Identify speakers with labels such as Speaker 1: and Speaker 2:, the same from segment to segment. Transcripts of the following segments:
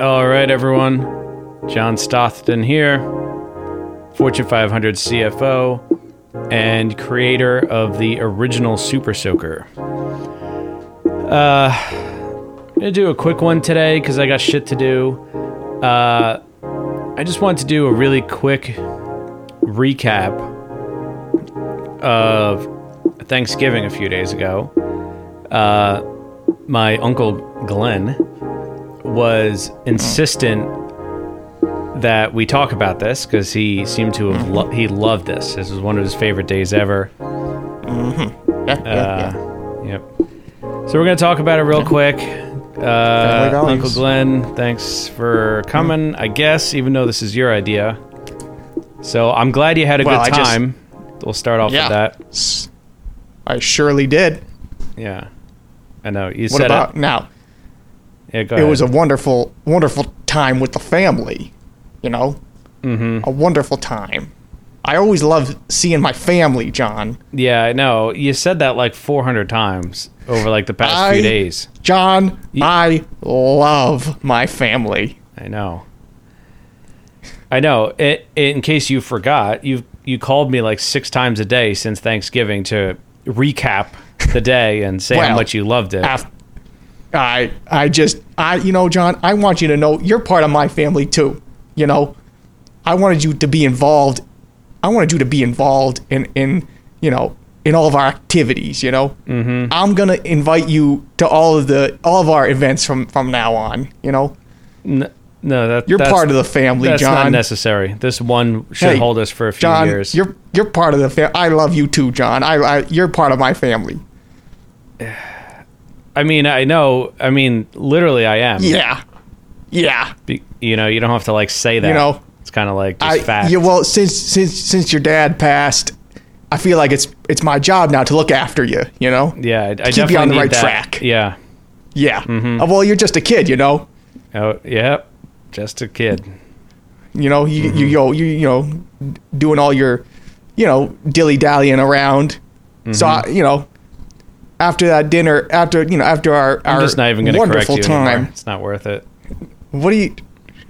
Speaker 1: All right, everyone. John Stockton here, Fortune 500 CFO and creator of the original Super Soaker. Uh, I'm gonna do a quick one today because I got shit to do. Uh, I just want to do a really quick recap of Thanksgiving a few days ago. Uh, my uncle Glenn was insistent that we talk about this because he seemed to have lo- he loved this. This was one of his favorite days ever.
Speaker 2: Yeah, yeah, yeah.
Speaker 1: Uh, yep. So we're gonna talk about it real quick. Uh. Uncle Glenn, thanks for coming. I guess even though this is your idea, so I'm glad you had a
Speaker 2: Well,
Speaker 1: good
Speaker 2: I just-
Speaker 1: time. we'll start off
Speaker 2: Yeah.
Speaker 1: with that.
Speaker 2: I surely did.
Speaker 1: Yeah, I know you
Speaker 2: What
Speaker 1: said
Speaker 2: about
Speaker 1: it.
Speaker 2: now?
Speaker 1: Yeah, go
Speaker 2: It
Speaker 1: ahead.
Speaker 2: was a wonderful, wonderful time with the family. You know, mm-hmm. a wonderful time. I always love seeing my family, John.
Speaker 1: yeah, I know. You said that like 400 times over like the past
Speaker 2: I-
Speaker 1: few days.
Speaker 2: John, I love my family.
Speaker 1: I know. I know. It, in case you forgot, you you called me like six times a day since Thanksgiving to recap the day and say how much you loved it.
Speaker 2: Af- I, I just, I, you know, John, I want you to know you're part of my family too. You know, I wanted you to be involved. I wanted you to be involved in, in, you know, in all of our activities. You know, mm-hmm. I'm gonna invite you to all of the all of our events from from now on. You know,
Speaker 1: N- no, that,
Speaker 2: you're
Speaker 1: that's-
Speaker 2: part of the family,
Speaker 1: That's not
Speaker 2: John.
Speaker 1: necessary. This one should
Speaker 2: Hey,
Speaker 1: hold us for a few
Speaker 2: John,
Speaker 1: years.
Speaker 2: you're you're part of the family. I love you too, John. I, I you're part of my family.
Speaker 1: I mean, I know. I mean, literally, I am.
Speaker 2: Yeah, yeah.
Speaker 1: Be- you know, you don't have to like say that.
Speaker 2: You know,
Speaker 1: it's kind of like just
Speaker 2: I
Speaker 1: fact.
Speaker 2: yeah. Well, since since since your dad passed, I feel like it's it's my job now to look after you. You know.
Speaker 1: yeah, I, I
Speaker 2: keep you
Speaker 1: definitely
Speaker 2: on the right
Speaker 1: that.
Speaker 2: track.
Speaker 1: Yeah.
Speaker 2: Yeah.
Speaker 1: Mm-hmm.
Speaker 2: Well, you're just a kid. You know.
Speaker 1: Oh, yeah. Just a kid.
Speaker 2: You know. You
Speaker 1: Mm-hmm.
Speaker 2: you go you you know doing all your you know dilly dallying around. So
Speaker 1: Mm-hmm.
Speaker 2: I, you know. After that dinner, after you know, after our,
Speaker 1: I'm
Speaker 2: our
Speaker 1: just not even going to correct
Speaker 2: wonderful
Speaker 1: you
Speaker 2: time,
Speaker 1: anymore. It's not worth it.
Speaker 2: what do you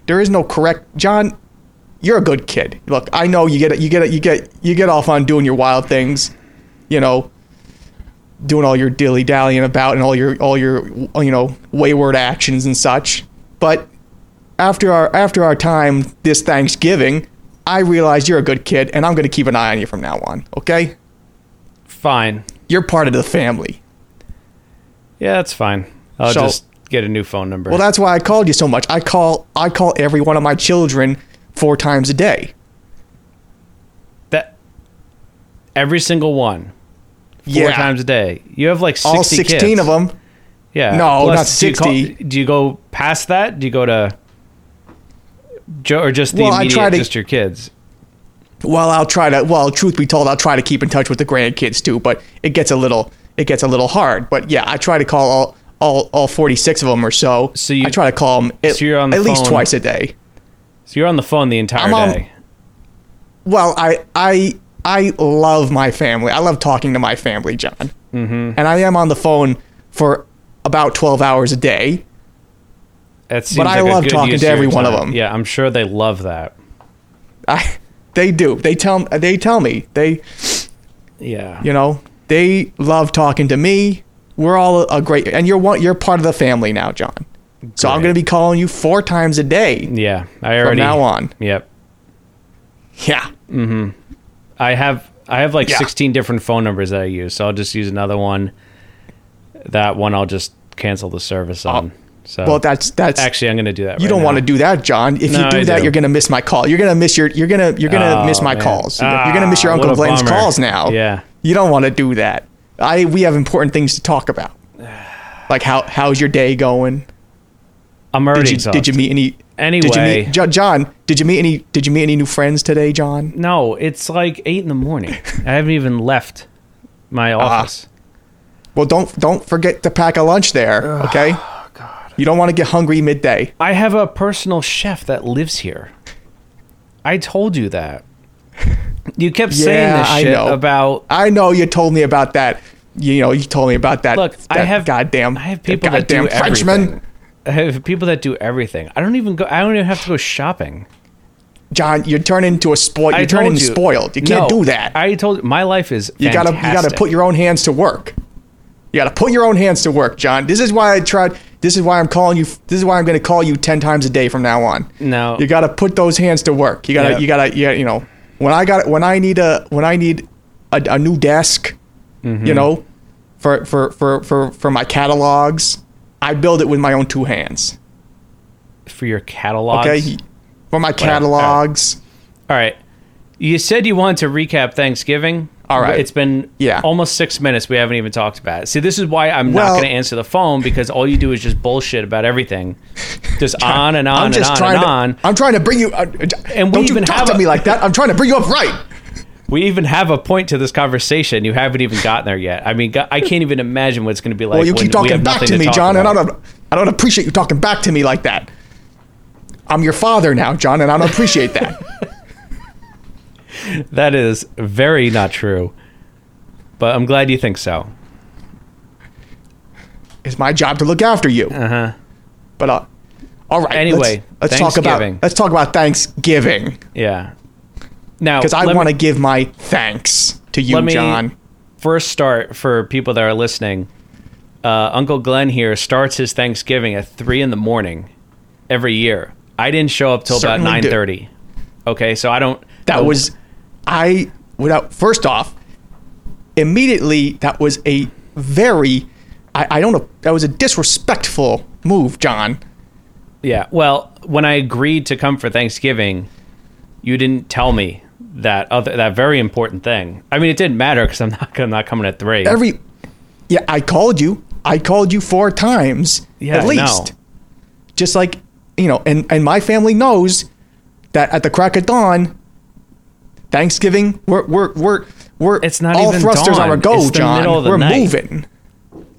Speaker 2: there is no correct john you're a good kid look i know you get you get you get you get off on doing your wild things you know doing all your dilly dallying about and all your all your you know wayward actions and such but after our after our time this thanksgiving i realized you're a good kid and i'm going to keep an eye on you from now on okay
Speaker 1: Fine.
Speaker 2: You're part of the family
Speaker 1: Yeah, that's fine. I'll
Speaker 2: So-
Speaker 1: just get a new phone number.
Speaker 2: well that's why i called you so much i call i call every one of my children four times a day
Speaker 1: that every single one, four
Speaker 2: yeah
Speaker 1: times a day. You have like 60
Speaker 2: all 16
Speaker 1: kids.
Speaker 2: of them
Speaker 1: Yeah.
Speaker 2: No, not
Speaker 1: do you call-
Speaker 2: 60.
Speaker 1: Do you, go past that? Do you go to jo- or just the
Speaker 2: Well, I
Speaker 1: immediate,
Speaker 2: try to-
Speaker 1: just your kids?
Speaker 2: Well i'll try to well truth be told i'll try to keep in touch with the grandkids too but it gets a little it gets a little hard but yeah i try to call all all, all 46 of them or so
Speaker 1: So you-
Speaker 2: i try to call them at,
Speaker 1: so you're on the
Speaker 2: at least twice a day
Speaker 1: So you're on the phone the entire
Speaker 2: I'm on-
Speaker 1: day.
Speaker 2: well i i i love my family i love talking to my family john mm-hmm. and i am on the phone for about 12 hours a day
Speaker 1: That seems
Speaker 2: But I
Speaker 1: like a
Speaker 2: love talking to every one of them.
Speaker 1: Yeah, I'm sure they love that.
Speaker 2: I, they do they tell they tell me they
Speaker 1: Yeah.
Speaker 2: you know they love talking to me we're all a great and you're one you're part of the family now john so i'm going to be calling you four times a day
Speaker 1: Yeah. I already from
Speaker 2: now on
Speaker 1: Yep.
Speaker 2: yeah Mm-hmm.
Speaker 1: I have I have like
Speaker 2: Yeah.
Speaker 1: 16 different phone numbers that I use, so I'll just use another one. That one I'll just cancel the service on. So
Speaker 2: well that's that's
Speaker 1: actually I'm going to do that.
Speaker 2: you don't want to do that john if
Speaker 1: No,
Speaker 2: you do
Speaker 1: I
Speaker 2: that
Speaker 1: do.
Speaker 2: you're going to miss my call you're going to miss your you're going to you're going to
Speaker 1: Oh,
Speaker 2: miss my
Speaker 1: man.
Speaker 2: calls you're going to miss your
Speaker 1: Ah,
Speaker 2: uncle glenn's
Speaker 1: bummer.
Speaker 2: calls now
Speaker 1: Yeah.
Speaker 2: you don't want to do that i we have important things to talk about like how how's your day going
Speaker 1: I'm already
Speaker 2: did you,
Speaker 1: exhausted.
Speaker 2: did you meet any
Speaker 1: Anyway,
Speaker 2: did you meet john did you meet any did you meet any new friends today john
Speaker 1: no, it's like eight in the morning. I haven't even left my
Speaker 2: Ah.
Speaker 1: office.
Speaker 2: Well, don't don't forget to pack a lunch there, okay? You don't want to get hungry midday.
Speaker 1: I have a personal chef that lives here. I told you that. You kept saying
Speaker 2: Yeah,
Speaker 1: this
Speaker 2: I
Speaker 1: shit
Speaker 2: know.
Speaker 1: about
Speaker 2: I know you told me about that. You know, you told me about that.
Speaker 1: Look, I have
Speaker 2: goddamn.
Speaker 1: I have
Speaker 2: that
Speaker 1: people that do
Speaker 2: goddamn Frenchman.
Speaker 1: everything. I have people that do everything. I don't even go. I don't even have to go shopping.
Speaker 2: John, you're turning into a spoiled.
Speaker 1: I
Speaker 2: You're turning
Speaker 1: you.
Speaker 2: spoiled. You can't
Speaker 1: No,
Speaker 2: do that.
Speaker 1: I told you, my life is.
Speaker 2: you gotta you gotta put your own hands to work. You gotta put your own hands to work, John. This is why I tried. This is why I'm calling you. This is why I'm going to call you ten times a day from now on.
Speaker 1: No.
Speaker 2: you gotta put those hands to work. You gotta
Speaker 1: Yeah.
Speaker 2: you gotta you, you know when I got when I need a when I need a, a new desk,
Speaker 1: Mm-hmm.
Speaker 2: you know, for for for for for my catalogs, I build it with my own two hands.
Speaker 1: for your catalogs.
Speaker 2: Okay, for my catalogs.
Speaker 1: All right. You said you wanted to recap Thanksgiving.
Speaker 2: All right.
Speaker 1: It's been
Speaker 2: Yeah.
Speaker 1: almost six minutes. We haven't even talked about it. See, this is why I'm
Speaker 2: Well-
Speaker 1: not going to answer the phone because all you do is just bullshit about everything, just on and on
Speaker 2: I'm
Speaker 1: and on
Speaker 2: trying
Speaker 1: and
Speaker 2: to.
Speaker 1: on.
Speaker 2: I'm trying to bring you. Uh,
Speaker 1: And we
Speaker 2: don't you
Speaker 1: even
Speaker 2: talk to
Speaker 1: a-
Speaker 2: me like that. I'm trying to bring you up right.
Speaker 1: We even have a point to this conversation. You haven't even gotten there yet. I mean, I can't even imagine what it's going to be like.
Speaker 2: Well, you keep talking back to me,
Speaker 1: talk
Speaker 2: John, and I don't. I don't appreciate you talking back to me like that. I'm your father now, John, and I don't appreciate that.
Speaker 1: That is very not true. But I'm glad you think so.
Speaker 2: it's my job to look after you.
Speaker 1: Uh huh.
Speaker 2: But uh, all right.
Speaker 1: Anyway,
Speaker 2: let's, let's talk about
Speaker 1: Thanksgiving.
Speaker 2: let's talk about Thanksgiving
Speaker 1: Yeah. Now,
Speaker 2: because I want to give my thanks to you,
Speaker 1: Let me-
Speaker 2: John.
Speaker 1: first start for people that are listening. Uh, Uncle Glenn here starts his Thanksgiving at three in the morning every year. I didn't show up till about
Speaker 2: Certainly
Speaker 1: nine
Speaker 2: do.
Speaker 1: thirty. Okay, so I don't.
Speaker 2: That was I without first off immediately that was a very I, I don't know that was a disrespectful move, John.
Speaker 1: yeah. Well, when I agreed to come for Thanksgiving, you didn't tell me that other that very important thing. I mean, it didn't matter because I'm not I'm not coming at three.
Speaker 2: Every yeah, I called you. I called you four times
Speaker 1: Yeah,
Speaker 2: at least. Just like you know, and and my family knows that at the crack of dawn, Thanksgiving, we're we're we're we're
Speaker 1: It's not
Speaker 2: all
Speaker 1: even
Speaker 2: thrusters
Speaker 1: dawn.
Speaker 2: are a go,
Speaker 1: It's
Speaker 2: John.
Speaker 1: middle of the
Speaker 2: we're
Speaker 1: night.
Speaker 2: moving.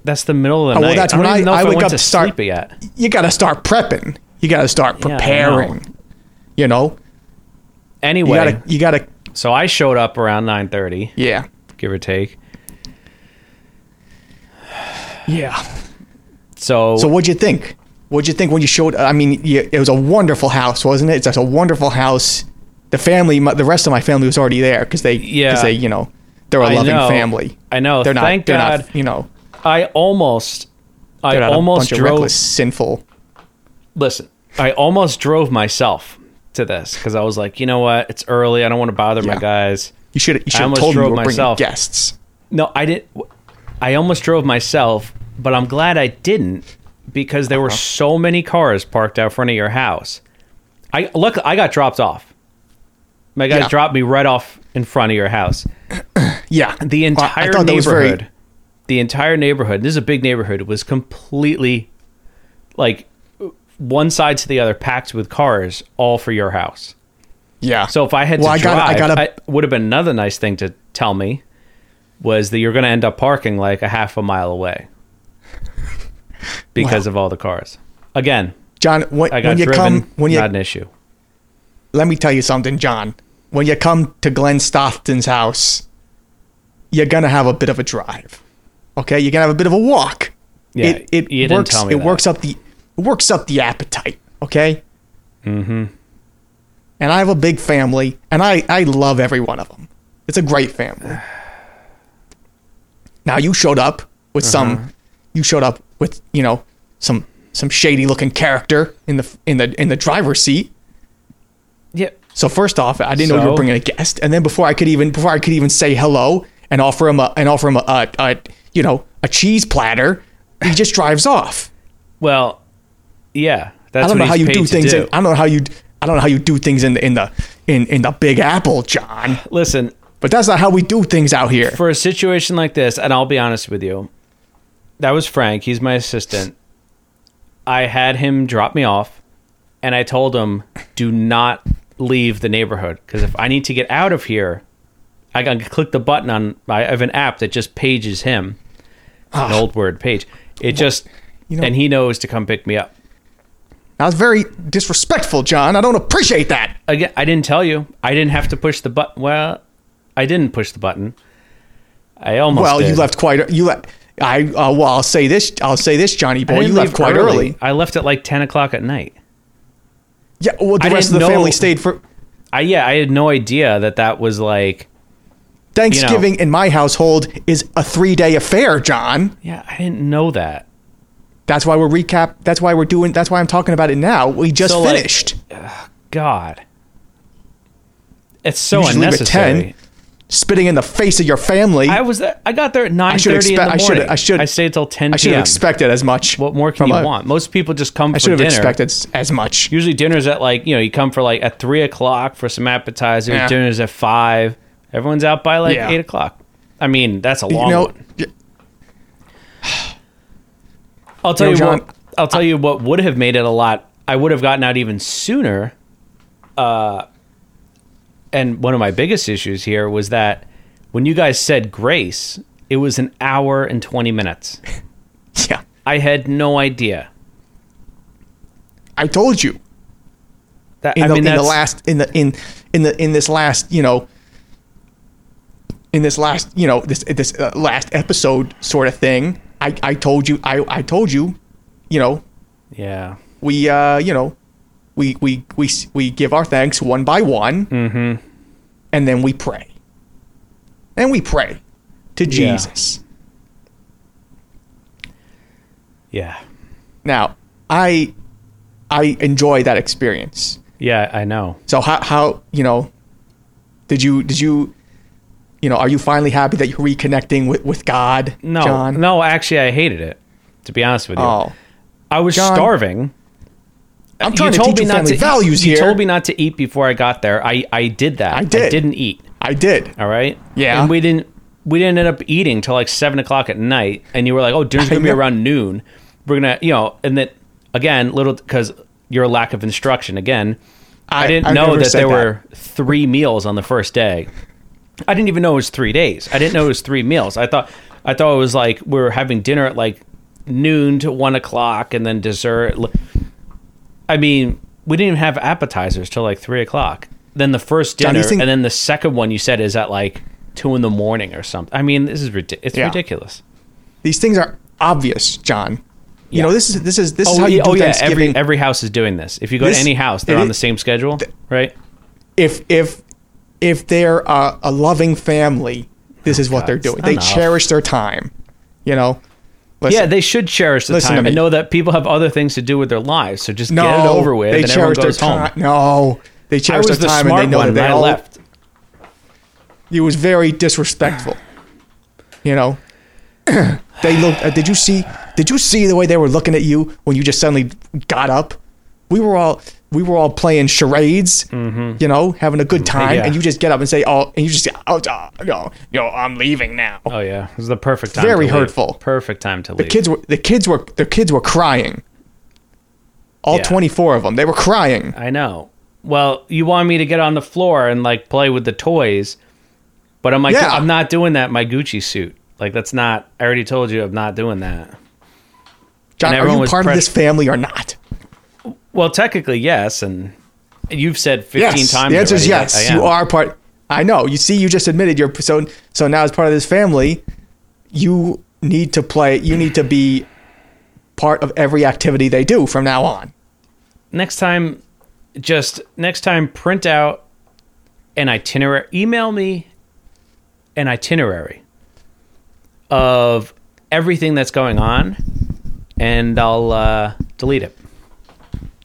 Speaker 1: that's the middle of the
Speaker 2: Oh, well,
Speaker 1: night.
Speaker 2: that's
Speaker 1: I
Speaker 2: when I- I
Speaker 1: I
Speaker 2: wake up
Speaker 1: to
Speaker 2: start-
Speaker 1: yet.
Speaker 2: You got to start prepping. You got to start
Speaker 1: Yeah, know.
Speaker 2: preparing. you know, you
Speaker 1: Anyway,
Speaker 2: got to you got to
Speaker 1: so I showed up around nine thirty,
Speaker 2: yeah.
Speaker 1: give or take.
Speaker 2: Yeah.
Speaker 1: So,
Speaker 2: So what'd you think? What'd you think when you showed? I mean, you, it was a wonderful house, wasn't it? It's just a wonderful house. The family, my, the rest of my family was already there because they,
Speaker 1: Yeah.
Speaker 2: because they, you know, they're a
Speaker 1: I
Speaker 2: loving
Speaker 1: know.
Speaker 2: family.
Speaker 1: I know.
Speaker 2: They're not.
Speaker 1: Thank
Speaker 2: they're
Speaker 1: God.
Speaker 2: not. You know,
Speaker 1: I almost, I almost
Speaker 2: a bunch of
Speaker 1: drove.
Speaker 2: reckless, sinful.
Speaker 1: Listen, I almost drove myself to this because I was like, you know what? It's early. I don't want to bother my guys.
Speaker 2: You should. You should have
Speaker 1: almost
Speaker 2: told me you
Speaker 1: drove
Speaker 2: were bringing
Speaker 1: myself.
Speaker 2: guests.
Speaker 1: No, I didn't. I almost drove myself, but I'm glad I didn't because there
Speaker 2: Uh-huh.
Speaker 1: were so many cars parked out front of your house. I look. I got dropped off. My guy
Speaker 2: Yeah.
Speaker 1: dropped me right off in front of your house.
Speaker 2: Yeah.
Speaker 1: The
Speaker 2: I
Speaker 1: entire
Speaker 2: that very-
Speaker 1: neighborhood, the entire neighborhood. This is a big neighborhood. It was completely like one side to the other, packed with cars, all for your house.
Speaker 2: Yeah.
Speaker 1: So if I had
Speaker 2: Well,
Speaker 1: to
Speaker 2: I
Speaker 1: drive,
Speaker 2: gotta- I gotta-
Speaker 1: would have been another nice thing to tell me was that you're going to end up parking like a half a mile away because of all the cars. Again,
Speaker 2: John, when,
Speaker 1: I got
Speaker 2: when you
Speaker 1: driven.
Speaker 2: come, when you
Speaker 1: not an issue.
Speaker 2: let me tell you something, John. When you come to Glenn Stockton's house, you're gonna have a bit of a drive. Okay, you're gonna have a bit of a walk.
Speaker 1: Yeah,
Speaker 2: it it works. it
Speaker 1: that.
Speaker 2: works up the it works up the appetite. Okay. Mm-hmm. And I have a big family, and I I love every one of them. It's a great family. Now you showed up with
Speaker 1: Uh-huh.
Speaker 2: some, you showed up with you know some some shady looking character in the in the in the driver's seat.
Speaker 1: Yeah,
Speaker 2: So first off, I didn't know you were bringing a guest, and then before I could even before I could even say hello and offer him a and offer him a, a, a you know a cheese platter, he just drives off.
Speaker 1: well, yeah. That's
Speaker 2: I don't know how you do things.
Speaker 1: do.
Speaker 2: In, I don't know how you I don't know how you do things in the in the in in the Big Apple, John.
Speaker 1: Listen,
Speaker 2: But that's not how we do things out here.
Speaker 1: for a situation like this, and I'll be honest with you, that was Frank. He's my assistant. I had him drop me off, and I told him, "Do not leave the neighborhood because if I need to get out of here, I can click the button on. I have an app that just pages him, an old word page. It just,
Speaker 2: you know-
Speaker 1: and he knows to come pick me up.
Speaker 2: That was very disrespectful, John. I don't appreciate that.
Speaker 1: Again, I didn't tell you. I didn't have to push the button. Well, I didn't push the button. I almost.
Speaker 2: well, you left quite. You left. I uh, well, I'll say this. I'll say this, Johnny boy. You left quite early.
Speaker 1: I left at like ten o'clock at night.
Speaker 2: Yeah. Well, the
Speaker 1: I
Speaker 2: rest of the family stayed for
Speaker 1: I yeah, I had no idea that that was like.
Speaker 2: Thanksgiving. In my household is a three day affair, John.
Speaker 1: Yeah, I didn't know that.
Speaker 2: That's why we're recap. That's why we're doing. That's why I'm talking about it now. We just
Speaker 1: So, like,
Speaker 2: finished.
Speaker 1: God, it's so
Speaker 2: Usually
Speaker 1: unnecessary.
Speaker 2: 10. spitting in the face of your family.
Speaker 1: I was there, I got there at nine thirty in the
Speaker 2: I should- I should-
Speaker 1: I stayed till ten
Speaker 2: I should have expected as much.
Speaker 1: What more can you
Speaker 2: a-
Speaker 1: want? Most people just come
Speaker 2: I should have expected as much.
Speaker 1: Usually dinners at like you know you come for like at three o'clock for some appetizers.
Speaker 2: Yeah.
Speaker 1: Dinners at five. Everyone's out by like
Speaker 2: Yeah.
Speaker 1: eight o'clock. I mean that's a long
Speaker 2: you know,
Speaker 1: one. I'll tell
Speaker 2: You
Speaker 1: you,
Speaker 2: know,
Speaker 1: what. I'll tell you what would have made it a lot. I would have gotten out even sooner. Uh, and one of my biggest issues here was that when you guys said grace, it was an hour and twenty minutes.
Speaker 2: yeah,
Speaker 1: I had no idea.
Speaker 2: I told you
Speaker 1: That
Speaker 2: in,
Speaker 1: I mean,
Speaker 2: in the last in the in in the in this last you know in this last you know this this uh, last episode sort of thing. I I told you I I told you, you know
Speaker 1: Yeah.
Speaker 2: we uh you know we we we we give our thanks one by one
Speaker 1: Mm-hmm.
Speaker 2: and then we pray and we pray to
Speaker 1: Yeah.
Speaker 2: jesus
Speaker 1: Yeah.
Speaker 2: now i i enjoy that experience
Speaker 1: Yeah, I know.
Speaker 2: so how how you know did you did you you know are you finally happy that you're reconnecting with with god
Speaker 1: No,
Speaker 2: john
Speaker 1: no, actually, I hated it. To be honest with you,
Speaker 2: oh
Speaker 1: I was
Speaker 2: John,
Speaker 1: starving.
Speaker 2: I'm trying to teach you family
Speaker 1: to
Speaker 2: values
Speaker 1: eat. You
Speaker 2: here
Speaker 1: told me not to eat before I got there. I I did that.
Speaker 2: I did.
Speaker 1: I didn't eat.
Speaker 2: i did
Speaker 1: All right.
Speaker 2: Yeah.
Speaker 1: And we didn't. We didn't end up eating till like seven o'clock at night. And you were like, "Oh, dinner's
Speaker 2: I
Speaker 1: gonna be around noon. We're gonna, you know." And then again, little because your lack of instruction. Again, I,
Speaker 2: I-
Speaker 1: didn't
Speaker 2: I've
Speaker 1: know that there
Speaker 2: that.
Speaker 1: were three meals on the first day. I didn't even know it was three days. I didn't know it was three meals. I thought I thought it was like we were having dinner at like noon to one o'clock and then dessert. I mean, we didn't even have appetizers till like three o'clock. Then the first
Speaker 2: John,
Speaker 1: dinner,
Speaker 2: things-
Speaker 1: and then the second one you said is at like two in the morning or something. I mean, this is ridiculous. It's
Speaker 2: Yeah.
Speaker 1: ridiculous.
Speaker 2: these things are obvious john you
Speaker 1: Yeah.
Speaker 2: know this is this is this is
Speaker 1: Oh,
Speaker 2: how you
Speaker 1: yeah,
Speaker 2: do
Speaker 1: oh yeah,
Speaker 2: thanksgiving
Speaker 1: every every house is doing this. If you go
Speaker 2: This-
Speaker 1: to any house, they're
Speaker 2: it
Speaker 1: on
Speaker 2: is-
Speaker 1: the same schedule, right?
Speaker 2: if if if they're a, a loving family, this oh, is what they're doing. They
Speaker 1: enough.
Speaker 2: cherish their time. You know. Listen,
Speaker 1: yeah, they should cherish the time and know that people have other things to do with their lives. So just
Speaker 2: no,
Speaker 1: get it over with,
Speaker 2: They
Speaker 1: and everyone goes home.
Speaker 2: time. No, they cherish their
Speaker 1: the
Speaker 2: time, and they know that they all.
Speaker 1: left.
Speaker 2: It was very disrespectful. you know. they looked. Uh, did you see? Did you see the way they were looking at you when you just suddenly got up? We were all we were all playing charades, you know, having a good time,
Speaker 1: Mm-hmm. Yeah.
Speaker 2: and you just get up and say, "Oh," and you just say, "Oh, no, yo, I'm leaving now."
Speaker 1: Oh yeah, it was the perfect time.
Speaker 2: Very
Speaker 1: to leave.
Speaker 2: hurtful.
Speaker 1: Perfect time to leave.
Speaker 2: The kids were the kids were the kids were crying. All
Speaker 1: Yeah.
Speaker 2: 24 of them. They were crying.
Speaker 1: I know. Well, you want me to get on the floor and like play with the toys, but I'm like,
Speaker 2: Yeah.
Speaker 1: I'm not doing that. in My Gucci suit, like that's not. I already told you, I'm not doing that.
Speaker 2: John, are you part of this family or not?
Speaker 1: Well, technically, yes, and you've said 15
Speaker 2: yes.
Speaker 1: times.
Speaker 2: The answer is
Speaker 1: already that
Speaker 2: yes.
Speaker 1: I
Speaker 2: You are part. I know. You see, you just admitted you're so so now as part of this family, you need to play. You need to be part of every activity they do from now on.
Speaker 1: next time just next time print out an itinerary email me an itinerary of everything that's going on and i'll uh, delete it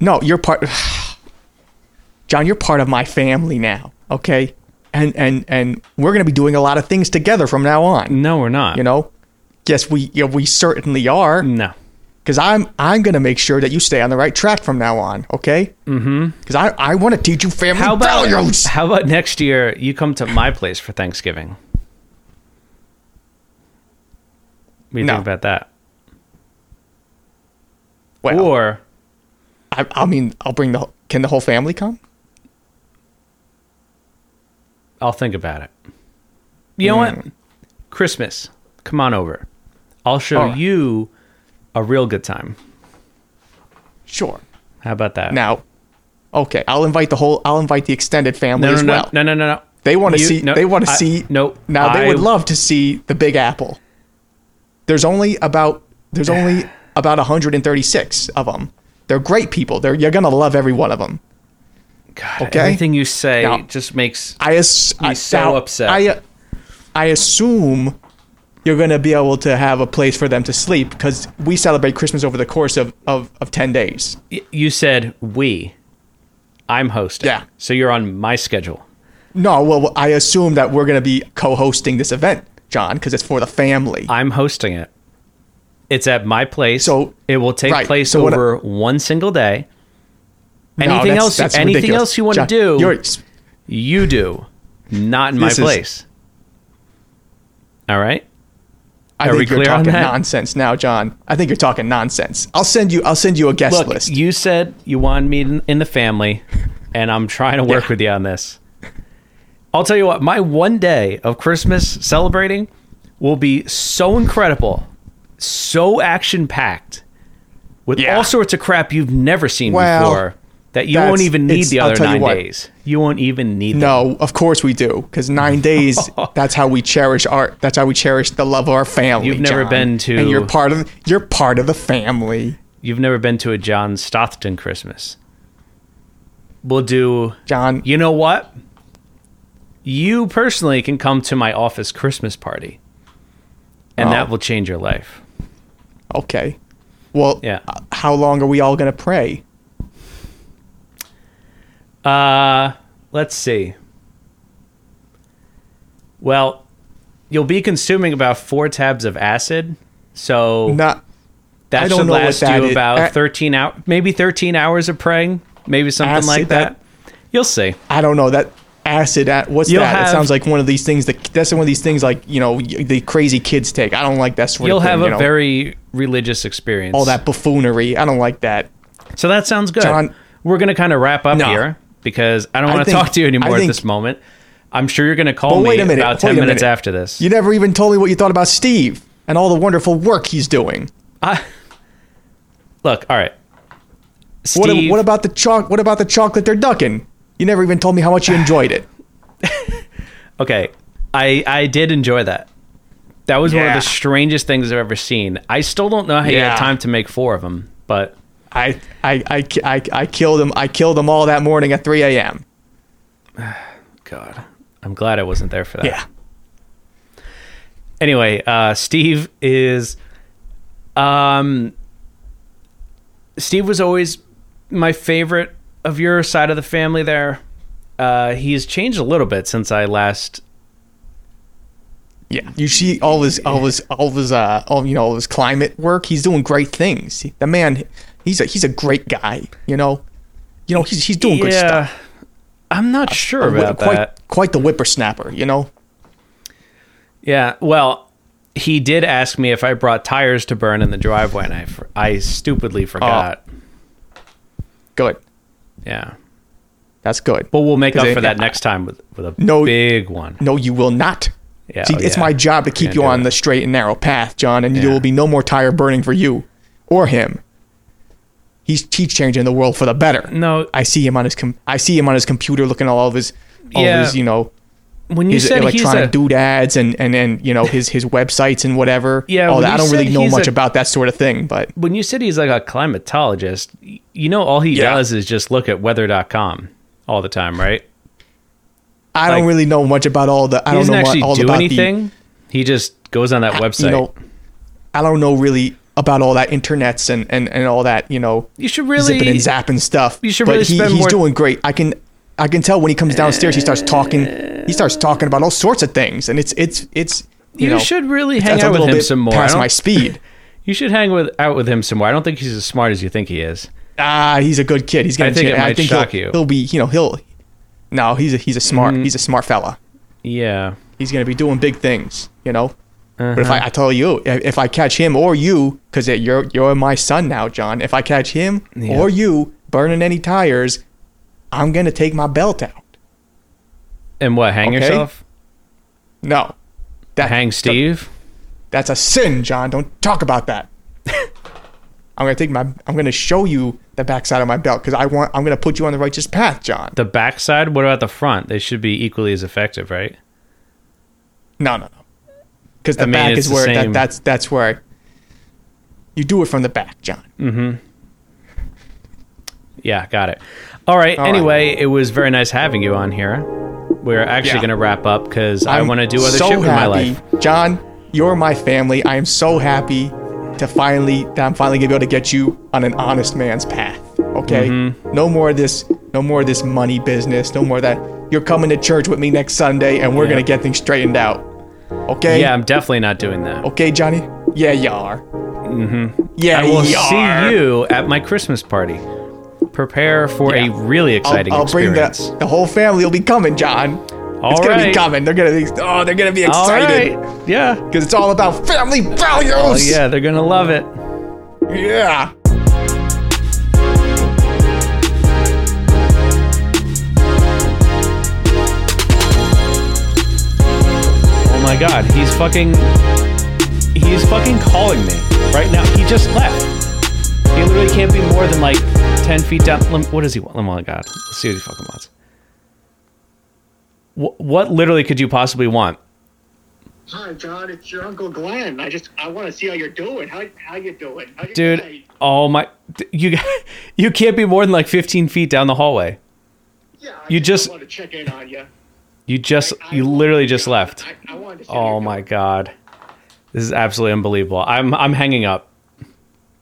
Speaker 2: No, you're part. John, you're part of my family now. Okay, and and and we're gonna be doing a lot of things together from now on.
Speaker 1: no we're not
Speaker 2: You know. Yes, we yeah, we certainly are.
Speaker 1: no
Speaker 2: because I'm I'm gonna make sure that you stay on the right track from now on. Okay. Mm-hmm. Because I I want to teach you family
Speaker 1: how about
Speaker 2: values.
Speaker 1: how about next year you come to my place for thanksgiving what do you
Speaker 2: No.
Speaker 1: think about that
Speaker 2: Well,
Speaker 1: or
Speaker 2: I, I mean, I'll bring the. Can the whole family come?
Speaker 1: I'll think about it. You know
Speaker 2: Mm.
Speaker 1: what? Christmas. Come on over. I'll show
Speaker 2: right.
Speaker 1: you a real good time.
Speaker 2: Sure.
Speaker 1: How about that?
Speaker 2: Now, okay, I'll invite the whole. I'll invite the extended family
Speaker 1: no, no,
Speaker 2: as
Speaker 1: no,
Speaker 2: well.
Speaker 1: no, no, no, no.
Speaker 2: They want to see.
Speaker 1: no,
Speaker 2: they want to see.
Speaker 1: No,
Speaker 2: Now they
Speaker 1: I-
Speaker 2: would love to see the Big Apple. there's only about there's only about 136 of them. They're great people. They're you're gonna love every one of them.
Speaker 1: God,
Speaker 2: Okay.
Speaker 1: everything you say
Speaker 2: Now-
Speaker 1: just makes
Speaker 2: I ass- I
Speaker 1: so
Speaker 2: now,
Speaker 1: upset.
Speaker 2: I I assume you're gonna be able to have a place for them to sleep because we celebrate Christmas over the course of, of, of 10 days.
Speaker 1: you said we. I'm hosting.
Speaker 2: Yeah.
Speaker 1: So you're on my schedule.
Speaker 2: No, well, I assume that we're gonna be co-hosting this event, John, because it's for the family.
Speaker 1: I'm hosting it. It's at my place.
Speaker 2: So-
Speaker 1: it will take
Speaker 2: right,
Speaker 1: place
Speaker 2: so I-
Speaker 1: over one single day.
Speaker 2: No,
Speaker 1: Anything
Speaker 2: that's-
Speaker 1: else?
Speaker 2: that's
Speaker 1: anything
Speaker 2: ridiculous.
Speaker 1: else you want to do? you do, not in my
Speaker 2: This is-
Speaker 1: place. All right.
Speaker 2: I
Speaker 1: Are
Speaker 2: think
Speaker 1: we
Speaker 2: you're
Speaker 1: clear on
Speaker 2: talking nonsense now, John. I think you're talking nonsense. I'll send you. I'll send you a guest
Speaker 1: Look,
Speaker 2: list.
Speaker 1: you said you wanted me in, in the family, and I'm trying to work
Speaker 2: Yeah.
Speaker 1: with you on this. I'll tell you what, my one day of Christmas celebrating will be so incredible, so action packed, with
Speaker 2: Yeah.
Speaker 1: all sorts of crap you've never seen
Speaker 2: Well,
Speaker 1: before. That you won't even need the other
Speaker 2: tell you
Speaker 1: nine days. You won't even need them.
Speaker 2: no, of course we do, because nine days. that's how we cherish our. That's how we cherish the love of our family.
Speaker 1: You've never
Speaker 2: John.
Speaker 1: been to-
Speaker 2: and you're part of. You're part of the family,
Speaker 1: You've never been to a John Stockton Christmas. We'll do
Speaker 2: John.
Speaker 1: You know what? You personally can come to my office Christmas party, and
Speaker 2: Oh.
Speaker 1: that will change your life.
Speaker 2: Okay. Well,
Speaker 1: Yeah.
Speaker 2: uh, how long are we all gonna pray?
Speaker 1: Uh, let's see. Well, you'll be consuming about four tabs of acid, so
Speaker 2: Not.
Speaker 1: that
Speaker 2: I
Speaker 1: should last you about
Speaker 2: A-
Speaker 1: thirteen hours, maybe thirteen hours of praying, maybe something
Speaker 2: Acid,
Speaker 1: like that.
Speaker 2: that-
Speaker 1: You'll see.
Speaker 2: I don't know that acid. At, What's
Speaker 1: You'll
Speaker 2: that?
Speaker 1: have-
Speaker 2: it sounds like one of these things that that's one of these things like you know the crazy kids take. I don't like that sort
Speaker 1: You'll
Speaker 2: of thing.
Speaker 1: have
Speaker 2: you
Speaker 1: a
Speaker 2: know?
Speaker 1: very religious experience.
Speaker 2: all that buffoonery. I don't like that.
Speaker 1: So that sounds good.
Speaker 2: John-
Speaker 1: We're going to kind of wrap up
Speaker 2: No.
Speaker 1: here because I don't want to talk to you anymore
Speaker 2: I
Speaker 1: at this moment. I'm sure you're going to call me
Speaker 2: wait a minute,
Speaker 1: about 10
Speaker 2: wait a
Speaker 1: minutes
Speaker 2: minute.
Speaker 1: after this.
Speaker 2: You never even told me what you thought about Steve and all the wonderful work he's doing.
Speaker 1: I, look, all right.
Speaker 2: What,
Speaker 1: Steve,
Speaker 2: what about the choc? What about the chocolate turducken? You never even told me how much you enjoyed it.
Speaker 1: okay, I I did enjoy that. That was one of the strangest things I've ever seen. I still don't know how you
Speaker 2: Yeah.
Speaker 1: had time to make four of them, but
Speaker 2: I, I, I, I, I killed him. I killed them all that morning at 3 a.m.
Speaker 1: God, I'm glad I wasn't there for that.
Speaker 2: Yeah.
Speaker 1: anyway, uh, Steve is, um, Steve was always my favorite of your side of the family. There, uh, he's changed a little bit since I last.
Speaker 2: Yeah. You see all his, all his, all his, uh, all, you know, all his climate work. He's doing great things. The man, he's a, he's a great guy. You know, you know, he's, he's doing good stuff.
Speaker 1: I'm not sure
Speaker 2: A
Speaker 1: about
Speaker 2: quite,
Speaker 1: that.
Speaker 2: quite the whippersnapper. You know.
Speaker 1: Yeah, well, he did ask me if I brought tires to burn in the driveway, and I, I stupidly forgot.
Speaker 2: Good.
Speaker 1: Yeah,
Speaker 2: That's good.
Speaker 1: but we'll make up for that next time with with a
Speaker 2: No-
Speaker 1: big one.
Speaker 2: No, you will not.
Speaker 1: Yeah,
Speaker 2: See,
Speaker 1: oh,
Speaker 2: it's
Speaker 1: yeah.
Speaker 2: my job to keep you on
Speaker 1: it.
Speaker 2: the straight and narrow path, John, and
Speaker 1: Yeah.
Speaker 2: there will be no more tire burning for you or him. He's he's changing the world for the better.
Speaker 1: No,
Speaker 2: I see him on his com- I see him on his computer looking at all of his all
Speaker 1: Yeah.
Speaker 2: of his, you know,
Speaker 1: when you
Speaker 2: his
Speaker 1: said he's
Speaker 2: electronic
Speaker 1: a,
Speaker 2: doodads and and and you know his his websites and whatever.
Speaker 1: Yeah,
Speaker 2: all that. I don't really know much
Speaker 1: a-
Speaker 2: about that sort of thing, but
Speaker 1: when you said he's like a climatologist, you know all he
Speaker 2: Yeah.
Speaker 1: does is just look at weather.com all the time, right?
Speaker 2: I don't really know much about all the. I don't know
Speaker 1: actually
Speaker 2: what, all
Speaker 1: do
Speaker 2: about
Speaker 1: anything. he just goes on that
Speaker 2: the.
Speaker 1: website.
Speaker 2: You know, I don't know really about all that internets and and and all that. You know,
Speaker 1: you should really
Speaker 2: zipping and zapping stuff.
Speaker 1: You should
Speaker 2: but
Speaker 1: really
Speaker 2: he,
Speaker 1: spend
Speaker 2: he's
Speaker 1: more-
Speaker 2: doing great. I can I can tell when he comes downstairs, he starts talking. He starts talking about all sorts of things, and it's it's it's you,
Speaker 1: You
Speaker 2: know
Speaker 1: should really hang out with him some more. I
Speaker 2: past my speed.
Speaker 1: You should hang with out with him some more. I don't think he's as smart as you think he is.
Speaker 2: Ah, he's a good kid. He's gonna.
Speaker 1: I think it might
Speaker 2: think
Speaker 1: shock
Speaker 2: he'll,
Speaker 1: you.
Speaker 2: He'll be you know he'll. No, he's a he's a smart
Speaker 1: Mm.
Speaker 2: he's a smart fella.
Speaker 1: Yeah.
Speaker 2: He's gonna be doing big things. You know. But if
Speaker 1: Uh-huh.
Speaker 2: I, I tell you, if if I catch him or you, because you're you're my son now, John. If I catch him
Speaker 1: Yeah.
Speaker 2: or you burning any tires, I'm gonna take my belt out.
Speaker 1: And what? Hang
Speaker 2: Okay.
Speaker 1: yourself?
Speaker 2: No, that
Speaker 1: Hang Steve?
Speaker 2: That's a sin, John. Don't talk about that. I'm gonna take my. I'm gonna show you the backside of my belt because I want. I'm gonna put you on the righteous path, John.
Speaker 1: The backside? What about the front? They should be equally as effective, right?
Speaker 2: No, no, no. because the
Speaker 1: I mean,
Speaker 2: back is
Speaker 1: the
Speaker 2: where that, that's that's where you do it from the back, John. Mm-hmm.
Speaker 1: Yeah, got it. All right.
Speaker 2: All right.
Speaker 1: anyway, it was very nice having you on here. We're actually
Speaker 2: Yeah.
Speaker 1: going to wrap up because I want to do other
Speaker 2: so
Speaker 1: shit with my life.
Speaker 2: John, you're my family. I am so happy to finally that I'm finally gonna be able to get you on an honest man's path. Okay?
Speaker 1: Mm-hmm.
Speaker 2: No more of this no more of this money business. No more that. You're coming to church with me next Sunday and we're
Speaker 1: Yeah.
Speaker 2: gonna get things straightened out. Okay?
Speaker 1: Yeah, I'm definitely not doing that.
Speaker 2: Okay, Johnny? Yeah, you are. Mm-hmm. Yeah,
Speaker 1: I will
Speaker 2: you
Speaker 1: see you at my Christmas party. Prepare for
Speaker 2: Yeah.
Speaker 1: a really exciting
Speaker 2: I'll, I'll bring
Speaker 1: experience.
Speaker 2: the the whole family will be coming, John.
Speaker 1: All
Speaker 2: it's gonna be coming. They're gonna be oh, they're gonna be excited
Speaker 1: right. Yeah.
Speaker 2: because it's all about family oh, values.
Speaker 1: Oh, yeah, they're going to love it.
Speaker 2: Yeah.
Speaker 1: Oh my god, he's fucking. He's fucking calling me right now. He just left. He literally can't be more than like 10 feet down. What does he want? Oh my god. Let's see what he fucking wants. Wh- What literally could you possibly want?
Speaker 3: Hi, John. It's your Uncle Glenn. I just I want to see how you're doing. How how you doing? How you
Speaker 1: Dude,
Speaker 3: doing?
Speaker 1: oh my. You, you can't be more than like 15 feet down the hallway.
Speaker 3: Yeah, I
Speaker 1: you just-
Speaker 3: want to check in on you.
Speaker 1: You just,
Speaker 3: I
Speaker 1: you literally just left.
Speaker 3: I, I wanted to see
Speaker 1: Oh my
Speaker 3: doing.
Speaker 1: god. This is absolutely unbelievable. I'm, I'm hanging up.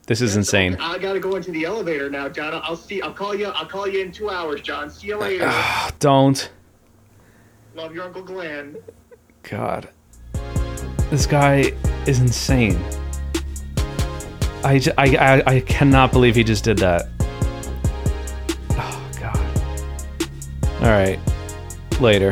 Speaker 1: This is insane.
Speaker 3: I gotta go into the elevator now, John. I'll, I'll see. I'll call you. I'll call you in two hours, John. See you uh, later.
Speaker 1: Don't.
Speaker 3: Love your Uncle Glenn.
Speaker 1: God. This guy is insane. I, I, I, I cannot believe he just did that. Oh, God. All right. Later.